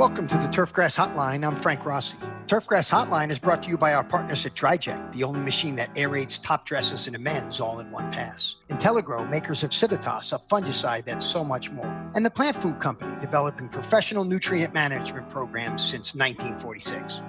Welcome to the Turfgrass Hotline. I'm Frank Rossi. Turfgrass Hotline is brought to you by our partners at DryJect, the only machine that aerates top dresses and amends all in one pass. Intelligro, makers of Civitas, a fungicide that's so much more. And the Plant Food Company, developing professional nutrient management programs since 1946.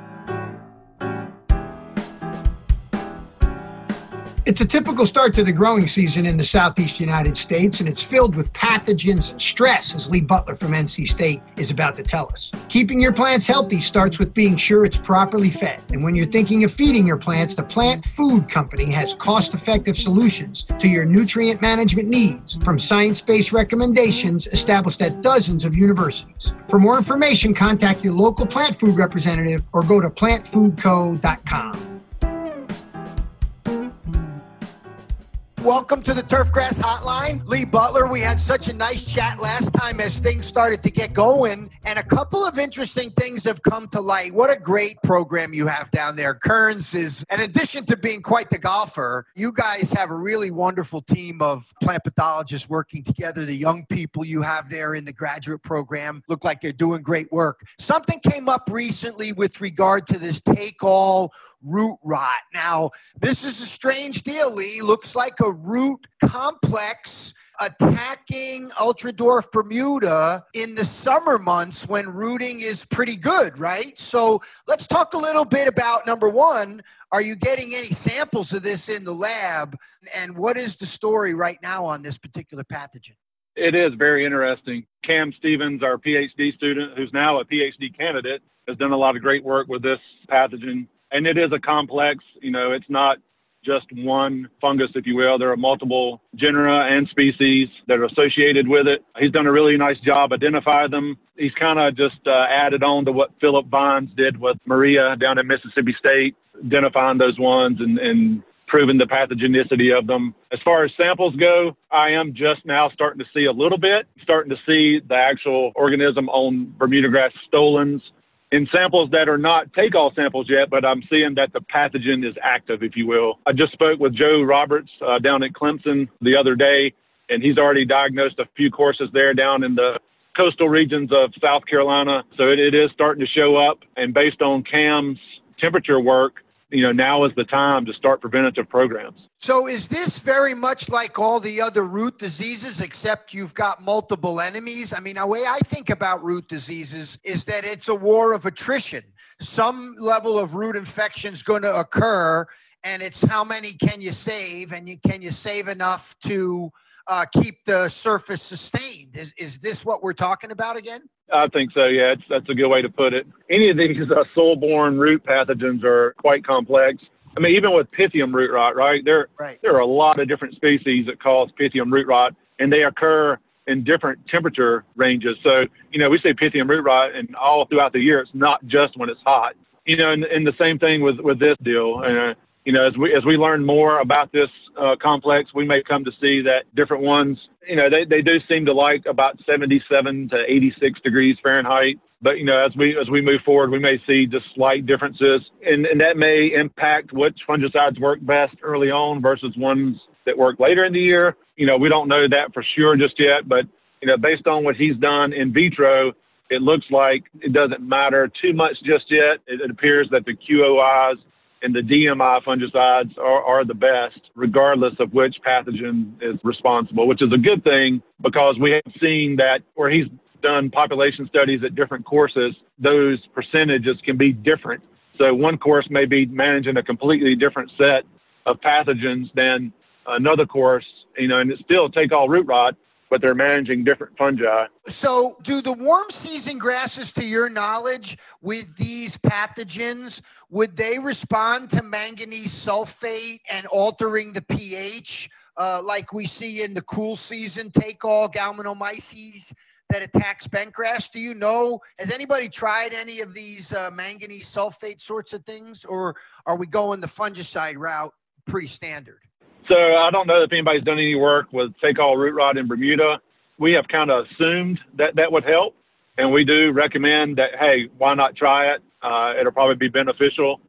It's a typical start to the growing season in the southeast United States, and it's filled with pathogens and stress, as Lee Butler from NC State is about to tell us. Keeping your plants healthy starts with being sure it's properly fed. And when you're thinking of feeding your plants, the Plant Food Company has cost effective solutions to your nutrient management needs from science based recommendations established at dozens of universities. For more information, contact your local plant food representative or go to plantfoodco.com. Welcome to the Turfgrass Hotline. Lee Butler, we had such a nice chat last time as things started to get going, and a couple of interesting things have come to light. What a great program you have down there. Kerns is, in addition to being quite the golfer, you guys have a really wonderful team of plant pathologists working together. The young people you have there in the graduate program look like they're doing great work. Something came up recently with regard to this take all root rot. Now, this is a strange deal, Lee. Looks like a root complex attacking Ultradwarf Bermuda in the summer months when rooting is pretty good, right? So let's talk a little bit about number one, are you getting any samples of this in the lab? And what is the story right now on this particular pathogen? It is very interesting. Cam Stevens, our PhD student, who's now a PhD candidate, has done a lot of great work with this pathogen and it is a complex. You know, it's not just one fungus, if you will. There are multiple genera and species that are associated with it. He's done a really nice job identifying them. He's kind of just uh, added on to what Philip Vines did with Maria down in Mississippi State, identifying those ones and, and proving the pathogenicity of them. As far as samples go, I am just now starting to see a little bit, starting to see the actual organism on Bermuda grass stolons in samples that are not take all samples yet, but I'm seeing that the pathogen is active, if you will. I just spoke with Joe Roberts uh, down at Clemson the other day, and he's already diagnosed a few courses there down in the coastal regions of South Carolina. So it, it is starting to show up. And based on CAM's temperature work, you know, now is the time to start preventative programs. So is this very much like all the other root diseases, except you've got multiple enemies? I mean, the way I think about root diseases is that it's a war of attrition. Some level of root infection is going to occur, and it's how many can you save, and you, can you save enough to uh, keep the surface sustained? Is is this what we're talking about again? I think so. Yeah, that's a good way to put it. Any of these uh, soil-borne root pathogens are quite complex. I mean, even with Pythium root rot, right? There, right. there are a lot of different species that cause Pythium root rot, and they occur in different temperature ranges. So, you know, we say Pythium root rot, and all throughout the year, it's not just when it's hot. You know, and, and the same thing with with this deal. Uh, you know, as we as we learn more about this uh, complex, we may come to see that different ones, you know, they, they do seem to like about 77 to 86 degrees Fahrenheit. But you know, as we as we move forward, we may see just slight differences, and and that may impact which fungicides work best early on versus ones that work later in the year. You know, we don't know that for sure just yet, but you know, based on what he's done in vitro, it looks like it doesn't matter too much just yet. It, it appears that the QOIs and the DMI fungicides are, are the best, regardless of which pathogen is responsible, which is a good thing because we have seen that where he's done population studies at different courses, those percentages can be different. So one course may be managing a completely different set of pathogens than another course, you know, and it still take all root rot, but they're managing different fungi. So, do the warm season grasses, to your knowledge, with these pathogens, would they respond to manganese sulfate and altering the pH uh, like we see in the cool season take all Gaeumannomyces? that attacks bentgrass? Do you know? Has anybody tried any of these uh, manganese sulfate sorts of things, or are we going the fungicide route pretty standard? So I don't know if anybody's done any work with take all root rot in Bermuda. We have kind of assumed that that would help, and we do recommend that. Hey, why not try it? Uh, it'll probably be beneficial.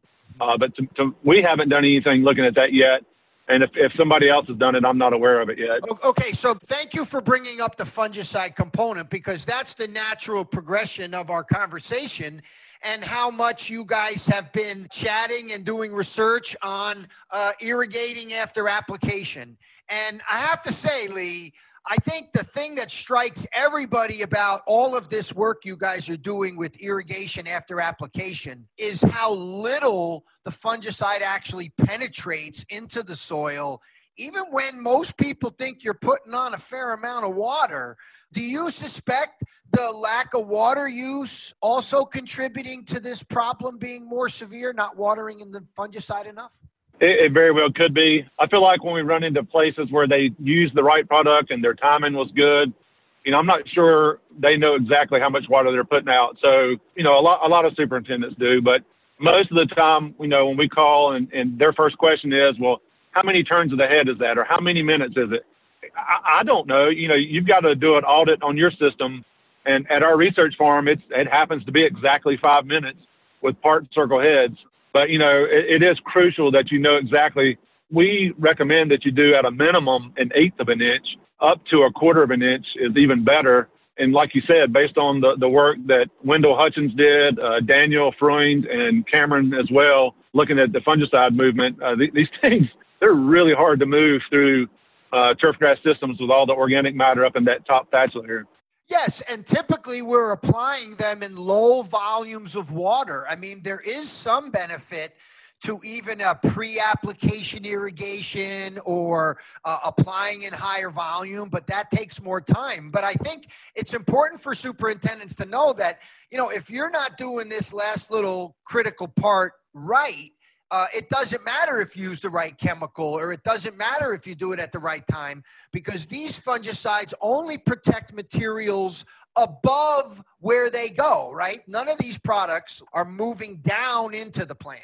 Uh, but to, to, we haven't done anything looking at that yet. And if, if somebody else has done it, I'm not aware of it yet. Okay, so thank you for bringing up the fungicide component because that's the natural progression of our conversation and how much you guys have been chatting and doing research on uh, irrigating after application. And I have to say, Lee, I think the thing that strikes everybody about all of this work you guys are doing with irrigation after application is how little the fungicide actually penetrates into the soil. Even when most people think you're putting on a fair amount of water, do you suspect the lack of water use also contributing to this problem being more severe, not watering in the fungicide enough? It, it, very well could be. I feel like when we run into places where they use the right product and their timing was good, you know, I'm not sure they know exactly how much water they're putting out. So, you know, a lot a lot of superintendents do, but most of the time, you know, when we call and, and their first question is, well, how many turns of the head is that, or how many minutes is it? I, I don't know. You know, you've got to do an audit on your system, and at our research farm, it's it happens to be exactly five minutes with part circle heads. But you know, it, it is crucial that you know exactly. We recommend that you do at a minimum an eighth of an inch, up to a quarter of an inch is even better. And like you said, based on the, the work that Wendell Hutchens did, uh, Daniel Freund, and Cameron as well, looking at the fungicide movement, uh, th- these things, they're really hard to move through uh, turf grass systems with all the organic matter up in that top thatch layer. Yes, and typically we're applying them in low volumes of water. I mean, there is some benefit to even a pre-application irrigation or uh, applying in higher volume but that takes more time but i think it's important for superintendents to know that you know if you're not doing this last little critical part right uh, it doesn't matter if you use the right chemical or it doesn't matter if you do it at the right time because these fungicides only protect materials above where they go, right? None of these products are moving down into the plant.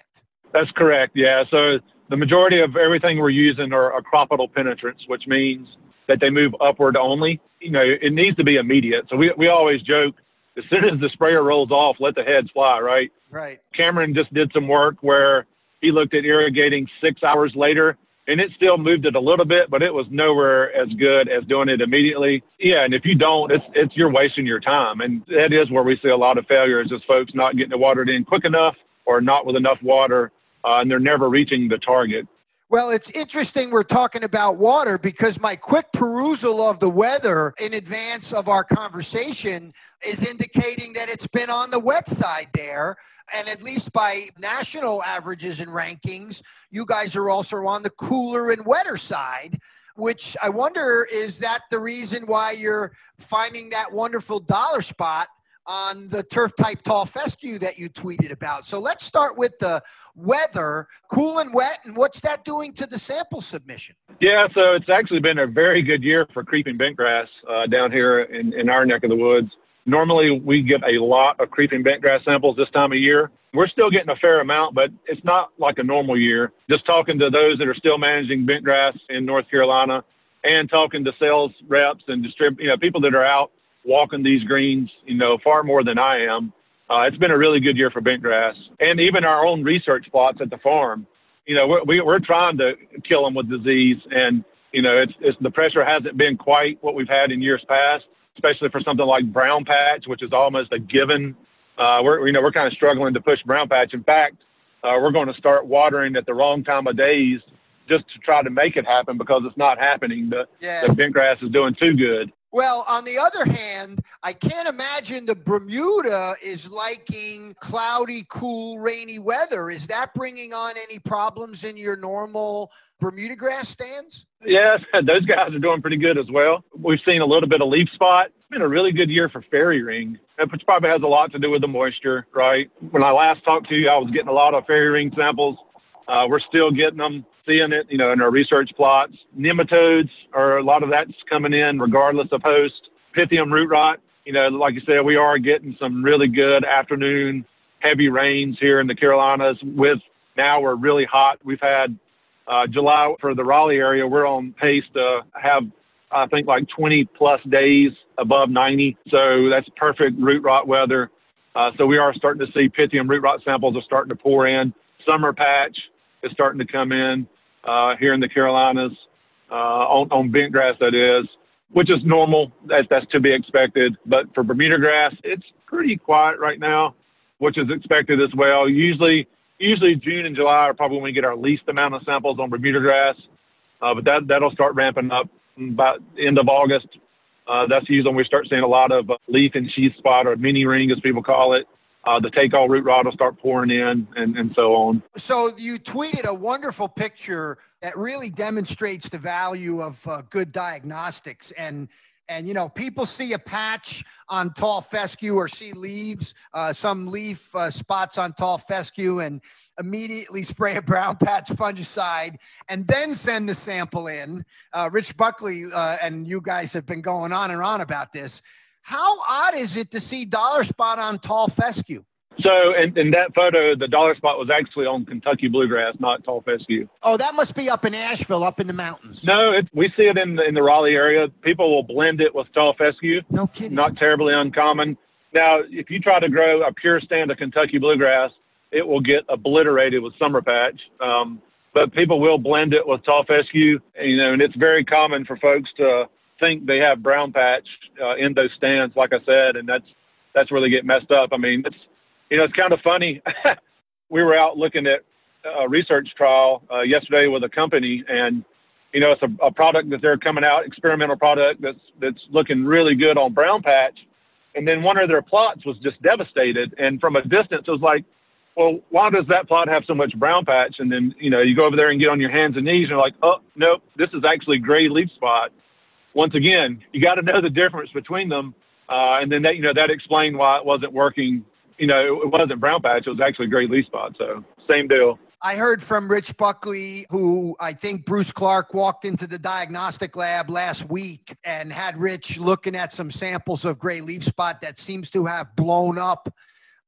That's correct, yeah. So the majority of everything we're using are acropetal penetrants, which means that they move upward only. You know, it needs to be immediate. So we, we always joke as soon as the sprayer rolls off, let the heads fly, right? Right. Cameron just did some work where he looked at irrigating six hours later, and it still moved it a little bit, but it was nowhere as good as doing it immediately. Yeah, and if you don't, it's it's you're wasting your time, and that is where we see a lot of failures is folks not getting it watered in quick enough or not with enough water, uh, and they're never reaching the target. Well, it's interesting we're talking about water because my quick perusal of the weather in advance of our conversation is indicating that it's been on the wet side there. And at least by national averages and rankings, you guys are also on the cooler and wetter side, which I wonder is that the reason why you're finding that wonderful dollar spot on the turf type tall fescue that you tweeted about. So let's start with the weather, cool and wet, and what's that doing to the sample submission? Yeah, so it's actually been a very good year for creeping bentgrass uh, down here in, in our neck of the woods. Normally, we get a lot of creeping bentgrass samples this time of year. We're still getting a fair amount, but it's not like a normal year. Just talking to those that are still managing bentgrass in North Carolina and talking to sales reps and distrib- you know, people that are out walking these greens, you know, far more than I am. Uh, it's been a really good year for bentgrass and even our own research plots at the farm. You know, we're, we, are we are trying to kill them with disease and, you know, it's, it's the pressure hasn't been quite what we've had in years past especially for something like brown patch, which is almost a given. Uh, we're you know we're kind of struggling to push brown patch. In fact, uh, we're going to start watering at the wrong time of days just to try to make it happen because it's not happening. The yeah. the bentgrass is doing too good. Well, on the other hand, I can't imagine the Bermuda is liking cloudy, cool, rainy weather. Is that bringing on any problems in your normal Bermuda grass stands? Yes, those guys are doing pretty good as well. We've seen a little bit of leaf spot. It's been a really good year for fairy ring, which probably has a lot to do with the moisture, right? When I last talked to you, I was getting a lot of fairy ring samples. Uh, we're still getting them seeing it, you know, in our research plots. Nematodes are a lot of that's coming in regardless of host. Pythium root rot, you know, like you said, we are getting some really good afternoon heavy rains here in the Carolinas. With now we're really hot. We've had uh, July for the Raleigh area. We're on pace to have I think like 20 plus days above 90. So that's perfect root rot weather. Uh, so we are starting to see Pythium root rot samples are starting to pour in. Summer patch is starting to come in. Uh, here in the Carolinas uh, on, on bent grass, that is, which is normal. That, that's to be expected. But for Bermuda grass, it's pretty quiet right now, which is expected as well. Usually, usually June and July are probably when we get our least amount of samples on Bermuda grass, uh, but that that'll start ramping up by end of August. Uh, that's usually when we start seeing a lot of uh, leaf and sheath spot or mini ring, as people call it. Uh, the take all root rot will start pouring in and, and so on. So you tweeted a wonderful picture that really demonstrates the value of uh, good diagnostics. And and you know people see a patch on tall fescue or see leaves uh, some leaf uh, spots on tall fescue and immediately spray a brown patch fungicide and then send the sample in. Uh, rich buckley uh, and you guys have been going on and on about this how odd is it to see dollar spot on tall fescue so in, in that photo, the dollar spot was actually on Kentucky bluegrass, not tall fescue. Oh, that must be up in Asheville, up in the mountains. No, it, we see it in the, in the Raleigh area. People will blend it with tall fescue. No kidding. Not terribly uncommon. Now, if you try to grow a pure stand of Kentucky bluegrass, it will get obliterated with summer patch. Um, but people will blend it with tall fescue, you know, and it's very common for folks to think they have brown patch uh, in those stands, like I said, and that's that's where they get messed up. I mean, it's you know, it's kind of funny. we were out looking at a research trial uh, yesterday with a company, and you know, it's a, a, product that they're coming out, experimental product that's that's looking really good on brown patch. And then one of their plots was just devastated, and from a distance, it was like, well, why does that plot have so much brown patch? And then you know, you go over there and get on your hands and knees, and you're like, oh, nope, this is actually gray leaf spot. Once again, you got to know the difference between them, uh, and then that you know that explained why it wasn't working you know, it wasn't brown patch. It was actually a gray leaf spot. So same deal. I heard from Rich Buckley, who I think Bruce Clarke walked into the diagnostic lab last week and had Rich looking at some samples of gray leaf spot that seems to have blown up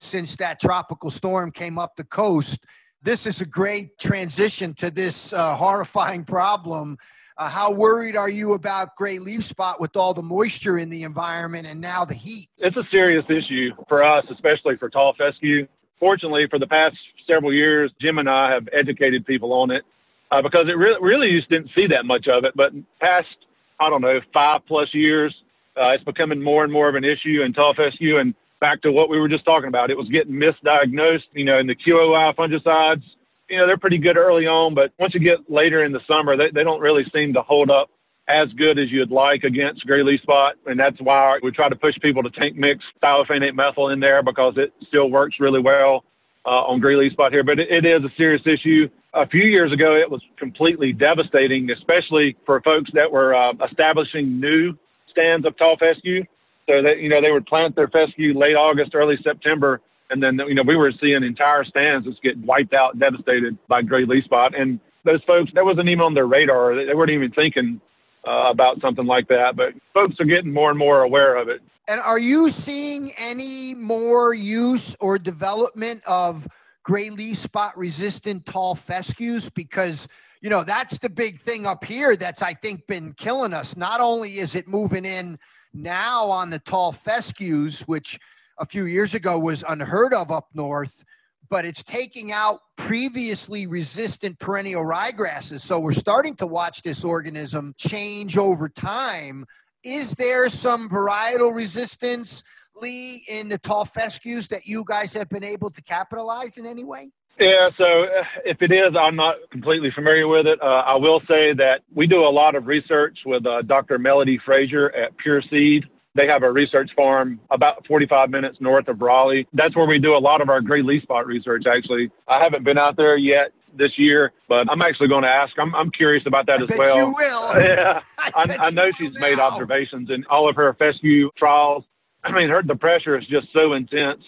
since that tropical storm came up the coast. This is a great transition to this uh, horrifying problem uh, how worried are you about gray leaf spot with all the moisture in the environment and now the heat? It's a serious issue for us, especially for tall fescue. Fortunately, for the past several years, Jim and I have educated people on it uh, because it really, really just didn't see that much of it. But past, I don't know, five plus years, uh, it's becoming more and more of an issue in tall fescue. And back to what we were just talking about, it was getting misdiagnosed, you know, in the QOI fungicides you know, they're pretty good early on, but once you get later in the summer, they, they don't really seem to hold up as good as you'd like against gray leaf spot. And that's why we try to push people to tank mix thiophanate methyl in there because it still works really well uh, on gray leaf spot here. But it, it is a serious issue. A few years ago, it was completely devastating, especially for folks that were uh, establishing new stands of tall fescue. So that, you know, they would plant their fescue late August, early September and then, you know, we were seeing entire stands just get wiped out, devastated by gray leaf spot. And those folks, that wasn't even on their radar. They weren't even thinking uh, about something like that. But folks are getting more and more aware of it. And are you seeing any more use or development of gray leaf spot resistant tall fescues? Because you know that's the big thing up here that's I think been killing us. Not only is it moving in now on the tall fescues, which a few years ago was unheard of up north, but it's taking out previously resistant perennial ryegrasses. So we're starting to watch this organism change over time. Is there some varietal resistance, Lee, in the tall fescues that you guys have been able to capitalize in any way? Yeah, so uh, if it is, I'm not completely familiar with it. Uh, I will say that we do a lot of research with uh, Dr. Melodie Fraser at Pure Seed. They have a research farm about 45 minutes north of Raleigh. That's where we do a lot of our gray leaf spot research, actually. I haven't been out there yet this year, but I'm actually going to ask. I'm, I'm curious about that I as well. You will. Yeah, I, I, I know she's made observations in all of her fescue trials. I mean, her the pressure is just so intense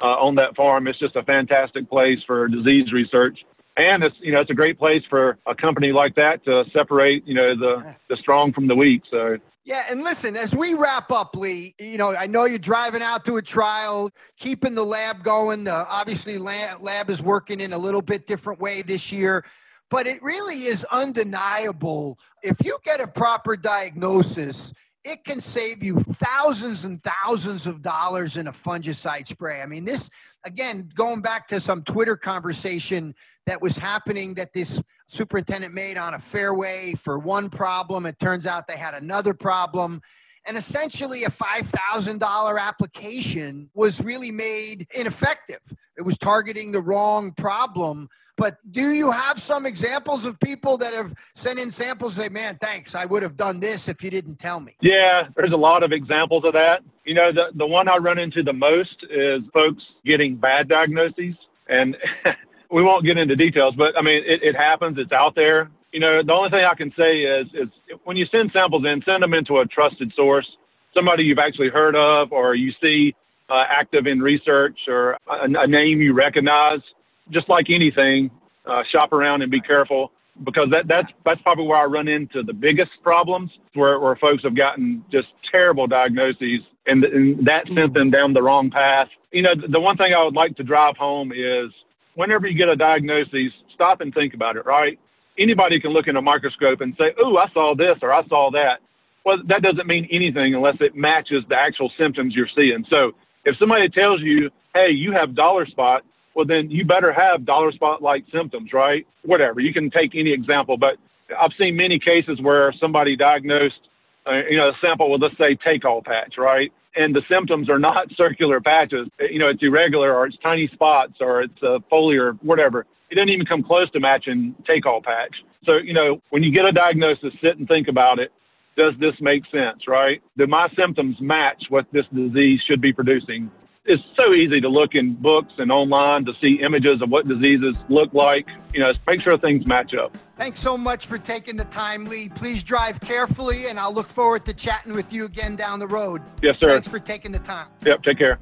uh, on that farm. It's just a fantastic place for disease research, and it's you know it's a great place for a company like that to separate you know the the strong from the weak. So yeah, and listen, as we wrap up, Lee, you know, I know you're driving out to a trial, keeping the lab going. Uh, obviously, lab, lab is working in a little bit different way this year, but it really is undeniable. If you get a proper diagnosis, it can save you thousands and thousands of dollars in a fungicide spray. I mean, this, again, going back to some Twitter conversation that was happening that this superintendent made on a fairway for one problem. It turns out they had another problem. And essentially, a $5,000 application was really made ineffective. It was targeting the wrong problem. But do you have some examples of people that have sent in samples say, man, thanks, I would have done this if you didn't tell me? Yeah, there's a lot of examples of that. You know, the, the one I run into the most is folks getting bad diagnoses. And we won't get into details, but I mean, it, it happens. It's out there. You know, the only thing I can say is, is when you send samples in, send them into a trusted source, somebody you've actually heard of, or you see uh, active in research, or a, a, name you recognize. Just like anything, uh, shop around and be careful because that that's that's probably where I run into the biggest problems, where where folks have gotten just terrible diagnoses, and, and that sent them down the wrong path. You know, the one thing I would like to drive home is whenever you get a diagnosis, stop and think about it, right? Anybody can look in a microscope and say, oh, I saw this or I saw that. Well, that doesn't mean anything unless it matches the actual symptoms you're seeing. So if somebody tells you, hey, you have dollar spot, well, then you better have dollar spot like symptoms, right? Whatever. You can take any example, but I've seen many cases where somebody diagnosed, uh, you know, a sample with, let's say, take all patch, right? and the symptoms are not circular patches. You know, it's irregular or it's tiny spots or it's a foliar, whatever. It doesn't even come close to matching take all patch. So, you know, when you get a diagnosis, sit and think about it. Does this make sense, right? Do my symptoms match what this disease should be producing? It's so easy to look in books and online to see images of what diseases look like. You know, make sure things match up. Thanks so much for taking the time, Lee. Please drive carefully, and I'll look forward to chatting with you again down the road. Yes, sir. Thanks for taking the time. Yep, take care.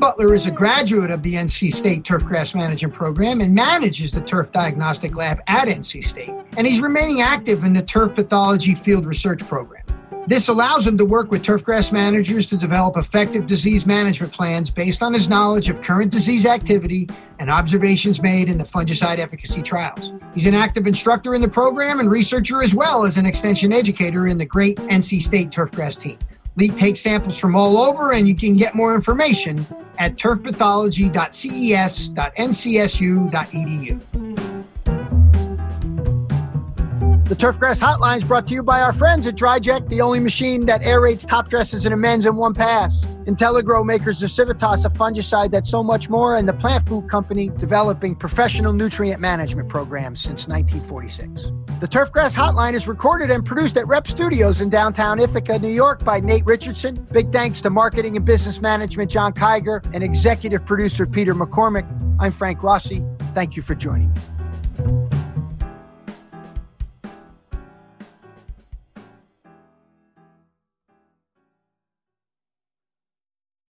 Butler is a graduate of the NC State Turfgrass Management Program and manages the Turf Diagnostic Lab at NC State. And he's remaining active in the Turf Pathology Field Research Program. This allows him to work with turfgrass managers to develop effective disease management plans based on his knowledge of current disease activity and observations made in the fungicide efficacy trials. He's an active instructor in the program and researcher as well as an extension educator in the great NC State turfgrass team. Lee takes samples from all over, and you can get more information at turfpathology.ces.ncsu.edu. The Turfgrass Hotline is brought to you by our friends at DryJect, the only machine that aerates top dresses and amends in one pass. Intelligro makers of Civitas, a fungicide that's so much more, and the Plant Food Company developing professional nutrient management programs since 1946. The Turfgrass Hotline is recorded and produced at Rep Studios in downtown Ithaca, New York by Nate Richardson. Big thanks to marketing and business management John Kiger and executive producer Peter McCormick. I'm Frank Rossi. Thank you for joining me.